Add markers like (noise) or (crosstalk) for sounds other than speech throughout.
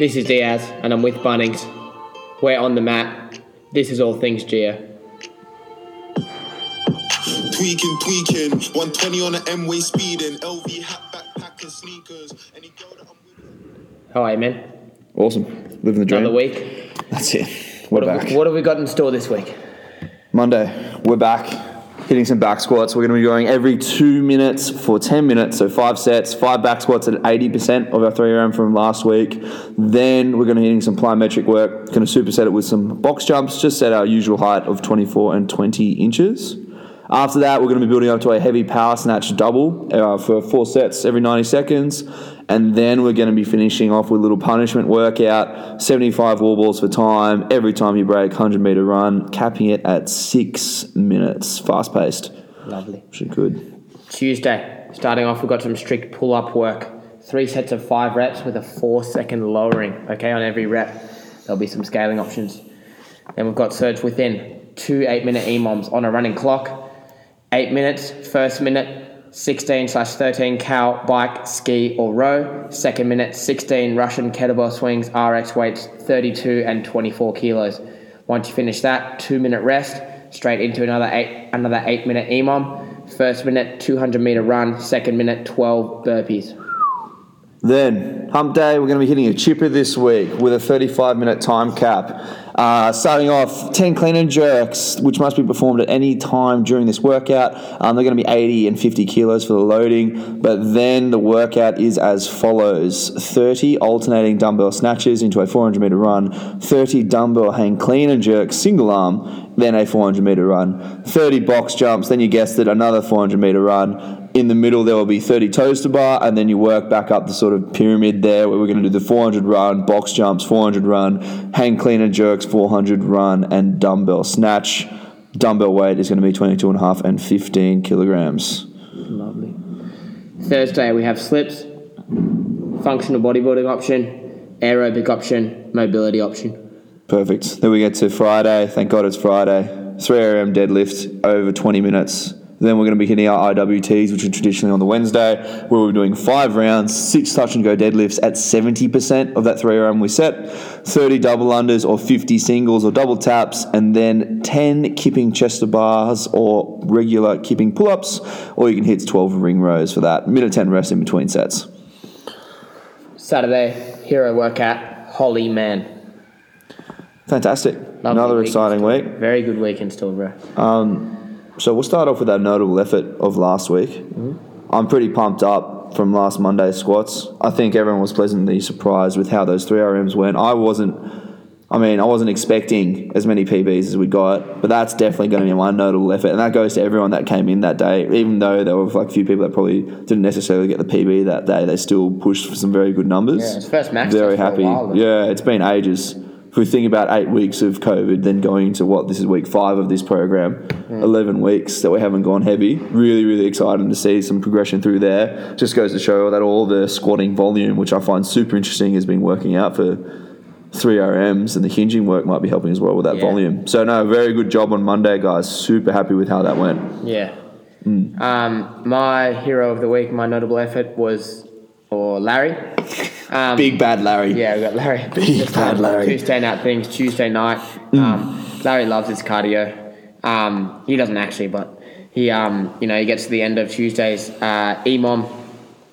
This is Diaz, and I'm with Bunnings. We're on the mat. This is all things GEO. Tweaking, tweaking. 120 on the M way speeding. LV hat, backpack, and sneakers. Any girl that I'm with. How are you, man? Awesome. Living the dream. Another week. That's it. We're What back. have, we, what have we got in store this week? Monday, we're back. Hitting some back squats. We're going to be going every two minutes for 10 minutes. So five sets, five back squats at 80% of our 3RM from last week. Then we're going to be hitting some plyometric work. Going to superset it with some box jumps, just at our usual height of 24 and 20 inches. After that, we're going to be building up to a heavy power snatch double uh, for four sets every 90 seconds. And then we're going to be finishing off with a little punishment workout 75 wall balls for time, every time you break, 100 meter run, capping it at six minutes, fast paced. Lovely. Should good. Tuesday, starting off, we've got some strict pull up work. Three sets of five reps with a four second lowering, okay, on every rep. There'll be some scaling options. Then we've got surge within, two eight minute EMOMs on a running clock. Eight minutes, first minute, 16 slash 13 cow, bike, ski, or row. Second minute, 16 Russian kettlebell swings, RX weights, 32 and 24 kilos. Once you finish that, two minute rest, straight into another eight, another eight minute EMOM. First minute, 200 meter run. Second minute, 12 burpees. Then, hump day, we're going to be hitting a chipper this week with a 35 minute time cap. Uh, starting off, 10 clean and jerks, which must be performed at any time during this workout. Um, they're going to be 80 and 50 kilos for the loading, but then the workout is as follows 30 alternating dumbbell snatches into a 400 meter run, 30 dumbbell hang clean and jerk single arm, then a 400 meter run, 30 box jumps, then you guessed it, another 400 meter run. In the middle, there will be 30 toes to bar, and then you work back up the sort of pyramid there where we're going to do the 400 run, box jumps, 400 run, hang clean and jerks, 400 run, and dumbbell snatch. Dumbbell weight is going to be 22 and a half and 15 kilograms. Lovely. Thursday, we have slips, functional bodybuilding option, aerobic option, mobility option. Perfect. Then we get to Friday. Thank God it's Friday. 3 RM deadlift over 20 minutes. Then we're going to be hitting our IWTs, which are traditionally on the Wednesday, where we're doing five rounds, six touch and go deadlifts at 70% of that 3 RM we set, 30 double unders or 50 singles or double taps, and then 10 kipping chest to bars or regular kipping pull ups, or you can hit 12 ring rows for that. Minute 10 rest in between sets. Saturday, hero workout, Holleyman. Fantastic. Lovely Another exciting week. Very good weekend still, bro. Um, So we'll start off with our notable effort of last week. Mm-hmm. I'm pretty pumped up from last Monday's squats. I think everyone was pleasantly surprised with how those three RMs went. I wasn't. I mean, I wasn't expecting as many PBs as we got, but that's definitely going to be my notable effort, and that goes to everyone that came in that day. Even though there were like a few people that probably didn't necessarily get the PB that day, they still pushed for some very good numbers. Yeah, it's first max Very test for a happy. while, yeah, it's been ages. If we think about eight weeks of COVID, then going into what this is week five of this program, eleven weeks that we haven't gone heavy. Really, really exciting to see some progression through there. Just goes to show that all the squatting volume, which I find super interesting, has been working out for three RMs, and the hinging work might be helping as well with that Yeah. volume. So no, very good job on Monday, guys. Super happy with how that went. Yeah. Um, my hero of the week, my notable effort was, or Larry. Um, Big bad Larry. Yeah, we got Larry. Big Just, bad um, Larry. Two standout things Tuesday night. Um, Larry loves his cardio. Um, he doesn't actually, but he, um, you know, he gets to the end of Tuesday's uh, EMOM,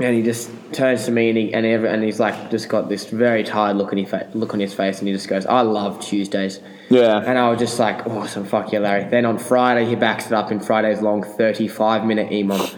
and he just turns to me and he and, every, and he's like just got this very tired look on his fa- look on his face, and he just goes, "I love Tuesdays." Yeah. And I was just like, awesome, fuck you, Larry. Then on Friday, he backs it up in Friday's long 35 minute EMOM.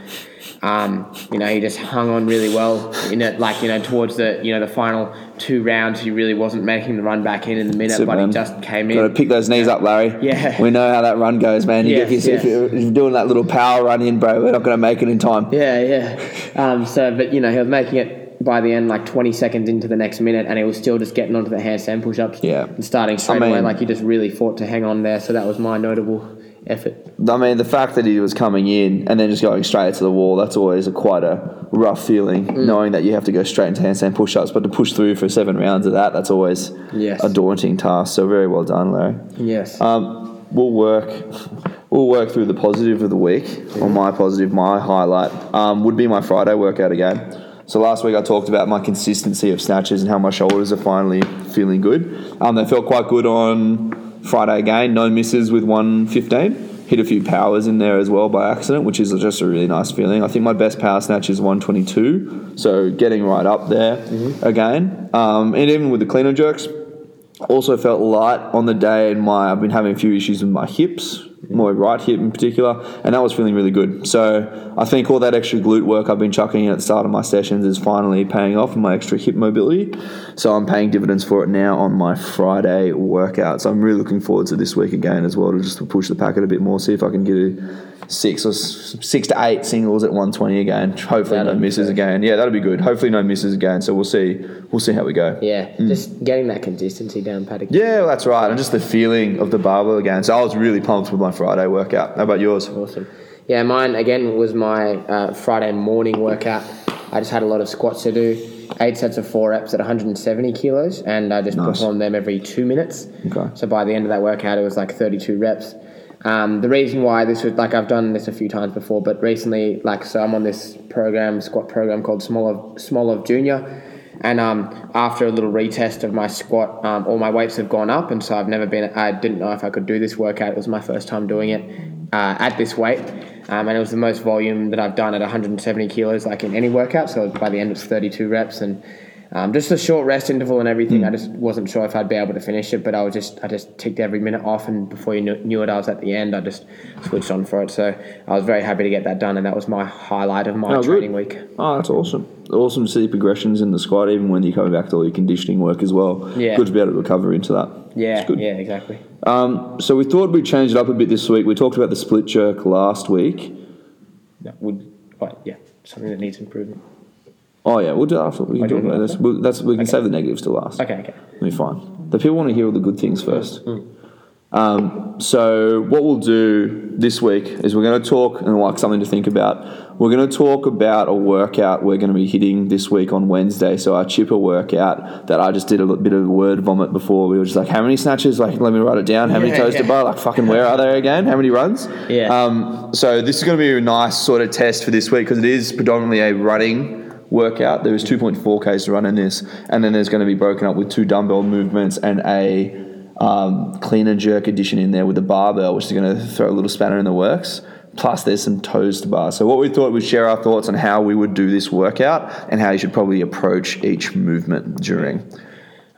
Um, you know, he just hung on really well in it, like, you know, towards the, you know, the final two rounds, he really wasn't making the run back in in the minute, it, but he just came in. Got to pick those knees up, Larry. Yeah. We know how that run goes, man. You Yes, if, yes. you're, if you're doing that little power run in, bro, we're not going to make it in time. Yeah, yeah. Um, so, but you know, he was making it by the end, like 20 seconds into the next minute, and he was still just getting onto the handstand push-ups. Yeah. And starting straight I away, like he just really fought to hang on there. So that was my notable effort. I mean, the fact that he was coming in and then just going straight to the wall, that's always a quite a rough feeling, Mm. knowing that you have to go straight into handstand push ups. But to push through for seven rounds of that, that's always Yes. a daunting task. So, very well done, Larry. Yes. Um, we'll work. We'll work through the positive of the week. Or my positive, my highlight um, would be my Friday workout again. So last week I talked about my consistency of snatches and how my shoulders are finally feeling good. Um, they felt quite good on Friday again. No misses with 115. Hit a few powers in there as well by accident, which is just a really nice feeling. I think my best power snatch is 122, so getting right up there again. Um, and even with the clean and jerks, also felt light on the day, and my I've been having a few issues with my hips, my right hip in particular, and that was feeling really good. So I think all that extra glute work I've been chucking in at the start of my sessions is finally paying off in my extra hip mobility. So I'm paying dividends for it now on my Friday workout. So I'm really looking forward to this week again as well to just push the packet a bit more, see if I can get a six or six to eight singles at 120 again. Hopefully no That'd be misses again. Yeah, that'll be good. Hopefully no misses again. So we'll see. We'll see how we go. Yeah, mm. just getting that consistency down, Paddock. Yeah, well, that's right. And just the feeling of the barbell again. So I was really pumped with my Friday workout. How about yours? Awesome. Yeah, mine again was my uh, Friday morning workout. I just had a lot of squats to do, eight sets of four reps at 170 kilos, and I just Nice. performed them every two minutes. Okay. So by the end of that workout, it was like 32 reps. Um, the reason why this was like I've done this a few times before, but recently, like so, I'm on this program, squat program called Small of Smolov Junior, and um, after a little retest of my squat, um, all my weights have gone up, and so I've never been. I didn't know if I could do this workout. It was my first time doing it uh, at this weight, um, and it was the most volume that I've done at 170 kilos, like in any workout. So by the end, it's 32 reps, and um, just a short rest interval and everything. I just wasn't sure if I'd be able to finish it, but I was just I just ticked every minute off, and before you knew, knew it, I was at the end. I just switched on for it, so I was very happy to get that done, and that was my highlight of my Oh, good. training week. Oh, that's awesome. Awesome to see progressions in the squad, even when you're coming back to all your conditioning work as well. Yeah. Good to be able to recover into that. Yeah, yeah, exactly. Um, so we thought we'd change it up a bit this week. We talked about the split jerk last week. That would, but yeah, something that needs improvement. Oh yeah, we'll do that after. We can talk about this. We'll, that's, we can Okay. save the negatives to last. Okay, okay. It'll be fine. The people want to hear all the good things first. Mm. Um, so what we'll do this week is we're going to talk and like something to think about. We're going to talk about a workout we're going to be hitting this week on Wednesday. So our chipper workout that I just did a little bit of word vomit before. We were just like, how many snatches? Like, let me write it down. How many Yeah, toes to yeah. bar? Like, fucking, where are they again? How many runs? Yeah. Um, so this is going to be a nice sort of test for this week because it is predominantly a running workout. There was 2.4 k's to run in this, and then there's going to be broken up with two dumbbell movements and a um, clean and jerk addition in there with the barbell, which is going to throw a little spanner in the works. Plus, there's some toes to bar. So, what we thought we'd share our thoughts on how we would do this workout and how you should probably approach each movement during.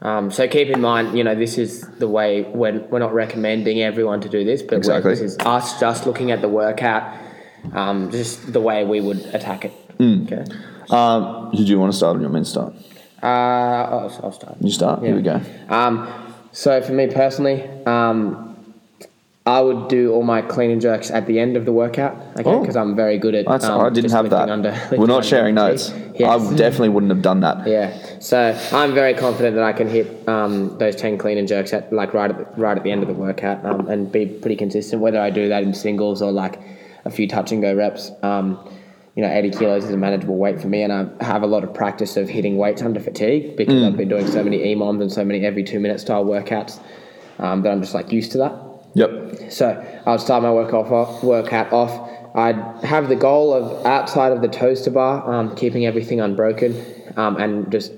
Um, so keep in mind, you know, this is the way when we're not recommending everyone to do this, but Exactly. this is us just looking at the workout, um, just the way we would attack it. Hmm. Okay. Um, did you want to start or do you want me to start? Uh, I'll, I'll start. You start. Here we go. Um, so for me personally, um, I would do all my clean and jerks at the end of the workout, okay? Oh. Because I'm very good at. That's, um, I didn't just have that. Under, We're not sharing notes. Yes. I definitely wouldn't have done that. Yeah, so I'm very confident that I can hit um, those ten clean and jerks at like right at the, right at the end of the workout um, and be pretty consistent. Whether I do that in singles or like a few touch and go reps, um, you know, 80 kilos is a manageable weight for me, and I have a lot of practice of hitting weights under fatigue because I've been doing so many EMOMs and so many every two minute style workouts um, that I'm just like used to that. Yep. So I would start my work off, off workout off. I'd have the goal of outside of the toes to bar, um, keeping everything unbroken, um, and just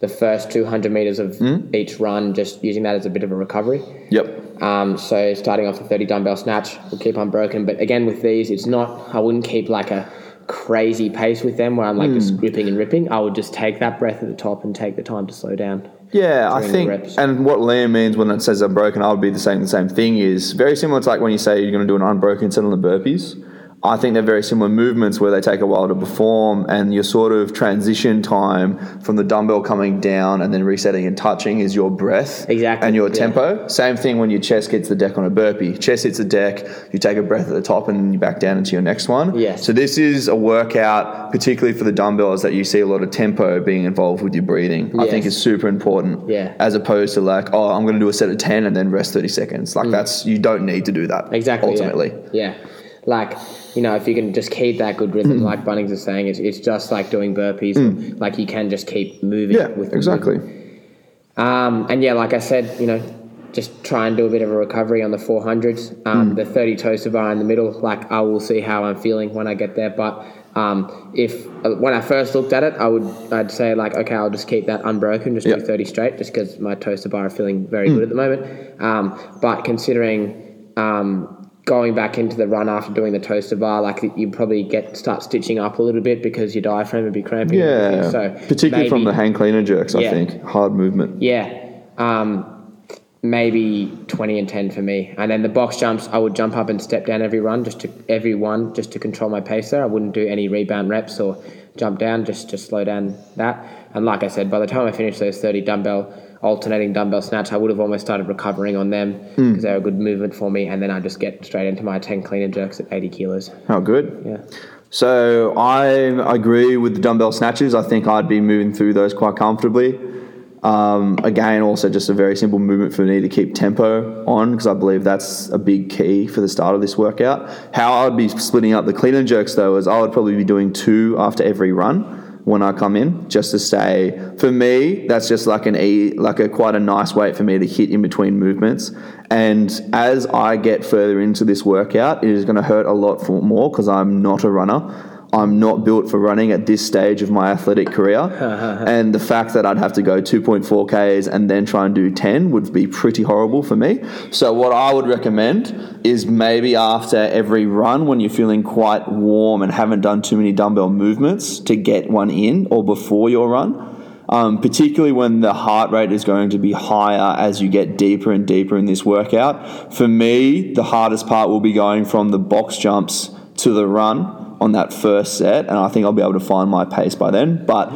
the first 200 meters of each run, just using that as a bit of a recovery. Yep. Um, so starting off the 30 dumbbell snatch, we'll keep unbroken. But again, with these, it's not. I wouldn't keep like a crazy pace with them where I'm like just hmm. gripping and ripping. I would just take that breath at the top and take the time to slow down. Yeah, I think, and what Liam means when it says unbroken, I would be the same. The same thing is very similar to like when you say you're going to do an unbroken set on the burpees. I think they're very similar movements where they take a while to perform, and your sort of transition time from the dumbbell coming down and then resetting and touching is your breath Exactly, and your yeah. tempo. Same thing when your chest hits the deck on a burpee. Chest hits the deck, you take a breath at the top, and then you back down into your next one. Yes. So this is a workout, particularly for the dumbbells, that you see a lot of tempo being involved with your breathing. I think Yes. is super important. Yeah. As opposed to like, oh, I'm going to do a set of ten and then rest thirty seconds. Like that's you don't need to do that. Mm. Exactly. yeah. Ultimately. Yeah. Like, you know, if you can just keep that good Mm. rhythm, like Bunnings is saying, it's, it's just like doing burpees. Like, you can just keep moving Yeah. with the exactly. Um, and yeah, like I said, you know, just try and do a bit of a recovery on the 400s. Um, Mm. The 30 toes to bar in the middle, like, I will see how I'm feeling when I get there. But Um, if uh, when I first looked at it, I would I'd say like okay, I'll just keep that unbroken, just Yep. do 30 straight, just because my toes to bar are feeling very good at the moment. Um, but considering um, going back into the run after doing the toes to bar, like you probably get start stitching up a little bit because your diaphragm would be cramping. Yeah, so particularly from the hang clean and jerks, I think. Hard movement. yeah. Um, maybe 20 and 10 for me. And then the box jumps, I would jump up and step down every run, just to every one, just to control my pace there. I wouldn't do any rebound reps or jump down, just to slow down that. And like I said, by the time I finished those 30 dumbbell, alternating dumbbell snatch, I would have almost started recovering on them because they were a good movement for me. And then I just get straight into my 10 clean and jerks at 80 kilos. Oh, good. Yeah. So I agree with the dumbbell snatches. I think I'd be moving through those quite comfortably. Um, again, also just a very simple movement for me to keep tempo on because I believe that's a big key for the start of this workout. How I'd be splitting up the clean and jerks though is I would probably be doing two after every run when I come in, just to say for me that's just like an e like a quite a nice weight for me to hit in between movements. And as I get further into this workout, it is going to hurt a lot more because I'm not a runner. I'm not built for running at this stage of my athletic career. (laughs) and the fact that I'd have to go 2.4 Ks and then try and do 10 would be pretty horrible for me. So, what I would recommend is maybe after every run, when you're feeling quite warm and haven't done too many dumbbell movements, to get one in or before your run. Um, particularly when the heart rate is going to be higher as you get deeper and deeper in this workout. For me, the hardest part will be going from the box jumps to the run on that first set, and I think I'll be able to find my pace by then. But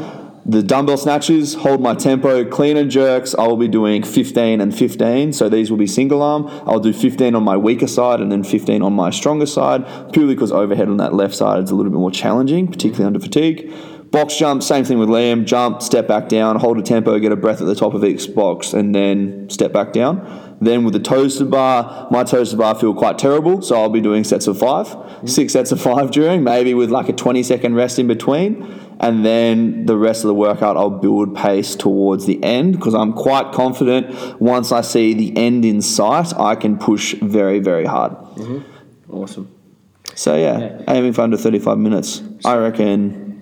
the dumbbell snatches hold my tempo. Clean and jerks, I will be doing 15 and 15. So these will be single arm. I'll do 15 on my weaker side and then 15 on my stronger side, purely because overhead on that left side is a little bit more challenging, particularly under fatigue. Box jump, same thing with Liam. Jump, step back down, hold a tempo, get a breath at the top of each box, and then step back down. Then with the toes to bar, my toes to bar feel quite terrible, so I'll be doing sets of five, mm-hmm. six sets of five during, maybe with like a 20 second rest in between. And then the rest of the workout, I'll build pace towards the end because I'm quite confident once I see the end in sight, I can push very, very hard. Mm-hmm. Awesome. So yeah, Yeah. aiming for under 35 minutes. I reckon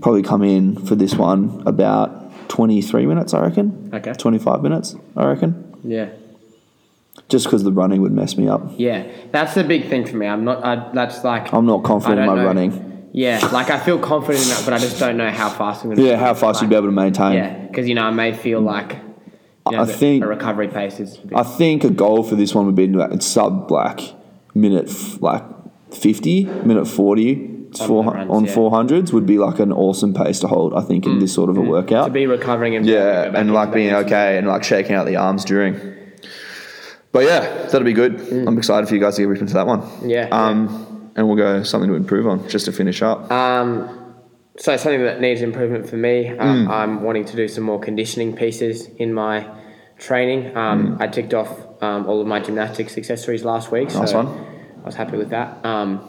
probably come in for this one about 23 minutes, I reckon. Okay. 25 minutes, I reckon. Yeah. Just because the running would mess me up. Yeah, that's the big thing for me. I'm not. I, that's like. I'm not confident in my know. running. Yeah, like I feel confident in that, but I just don't know how fast I'm going to. Yeah, how fast you'd be able to maintain. Yeah, because you know I may feel like. You know, I think- a recovery pace is. a bit- I think a goal for this one would be like sub like minute like 50, minute 40 On four, the runs, on yeah. 400s would be like an awesome pace to hold, I think, in this sort of a workout. to be recovering and Yeah, and like being okay and like shaking out the arms during. But yeah, that'll be good. I'm excited for you guys to get ripped into that one. Yeah, Um, and we'll go something to improve on just to finish up. Um, so something that needs improvement for me. Um, Mm. I'm wanting to do some more conditioning pieces in my training. Um, Mm. I ticked off um, all of my gymnastics accessories last week. Nice so one. I was happy with that. Um,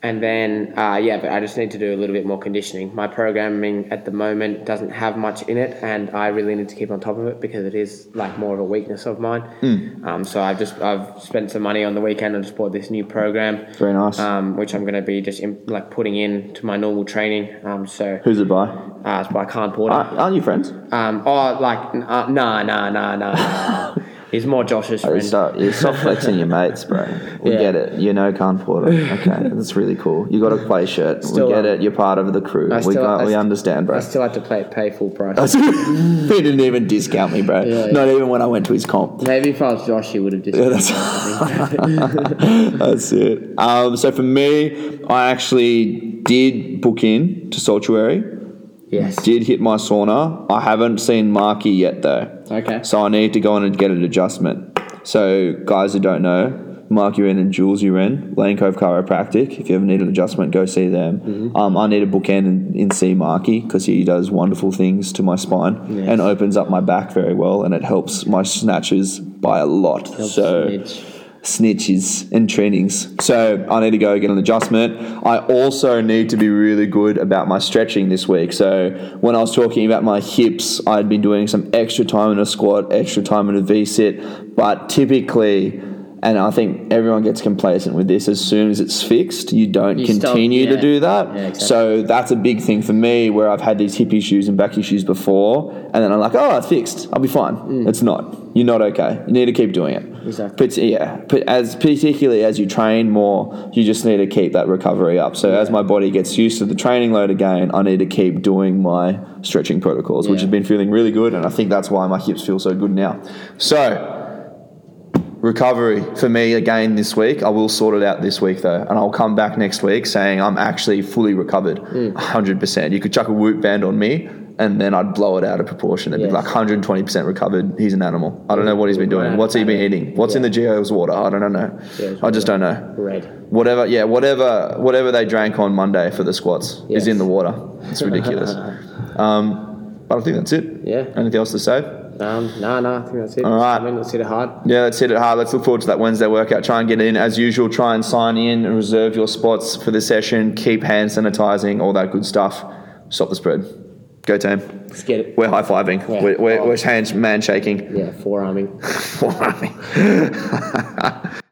and then uh, yeah, but I just need to do a little bit more conditioning. My programming at the moment doesn't have much in it, and I really need to keep on top of it because it is like more of a weakness of mine. Mm. Um, so I've just I've spent some money on the weekend and just bought this new program Very nice. um, which I'm going to be just in, like putting in to my normal training. Um, so Who's it by? uh, it's by Khan Porter. Aren't aren't you friends? Um, oh, like n- uh, nah, nah, nah, nah. nah. (laughs) He's more Josh's Oh, friend. start, you stop flexing your mates, bro. We Yeah. get it. You know Khan Porter. (laughs) Okay, that's really cool. You got a play shirt. Still, we get it. You're part of the crew. I we still- I we st- understand, bro. I still had to pay pay full price. (laughs) he didn't even discount me, bro. Yeah, yeah. Not even when I went to his comp. Maybe if I was Josh, he would have discounted Yeah, (laughs) that's it. Um, so for me, I actually did book in to Sanctuary. Yes. Did hit my sauna. I haven't seen Marky yet though. Okay. So I need to go in and get an adjustment. So guys who don't know, Mark Uren and Jules Uren, Lane Cove Chiropractic. If you ever need an adjustment, go see them. Mm-hmm. Um, I need a bookend and, and see Marky because he does wonderful things to my spine Yes. and opens up my back very well, and it helps my snatches by a lot. Helps so smidge. Snitches and trainings. So I need to go get an adjustment. I also need to be really good about my stretching this week. So when I was talking about my hips, I'd been doing some extra time in a squat, extra time in a V sit, but typically And I think everyone gets complacent with this. As soon as it's fixed, you don't You stop- continue to do that. Yeah, exactly. So that's a big thing for me where I've had these hip issues and back issues before. And then I'm like, oh, it's fixed. I'll be fine. It's not. You're not okay. You need to keep doing it. Mm. Exactly. But yeah, but as particularly as you train more, you just need to keep that recovery up. So as my body gets used to the training load again, I need to keep doing my stretching protocols, which Yeah. have been feeling really good, and I think that's why my hips feel so good now. So recovery for me again this week. I will sort it out this week though, and I'll come back next week saying I'm actually fully recovered, hundred percent. You could chuck a whoop band on me. And then I'd blow it out of proportion. It'd be like 120% recovered. He's an animal. I don't know what he's been doing. What's he been eating? What's in the geo's water? I don't know. Yeah, I just don't know. Red. Whatever, yeah, whatever, whatever they drank on Monday for the squats Yes. is in the water. It's ridiculous. (laughs) um, but I think that's it. Yeah. Anything else to say? Um, no, no, I think that's it. All right. Come in, Let's hit it hard. Yeah, let's hit it hard. Let's look forward to that Wednesday workout. Try and get in as usual. Try and sign in and reserve your spots for the session. Keep hand sanitizing, all that good stuff. Stop the spread. Go team. Let's get it. We're high fiving. Yeah. We're, we're, we're hands man shaking. Yeah, forearming. (laughs) Forearming. (laughs)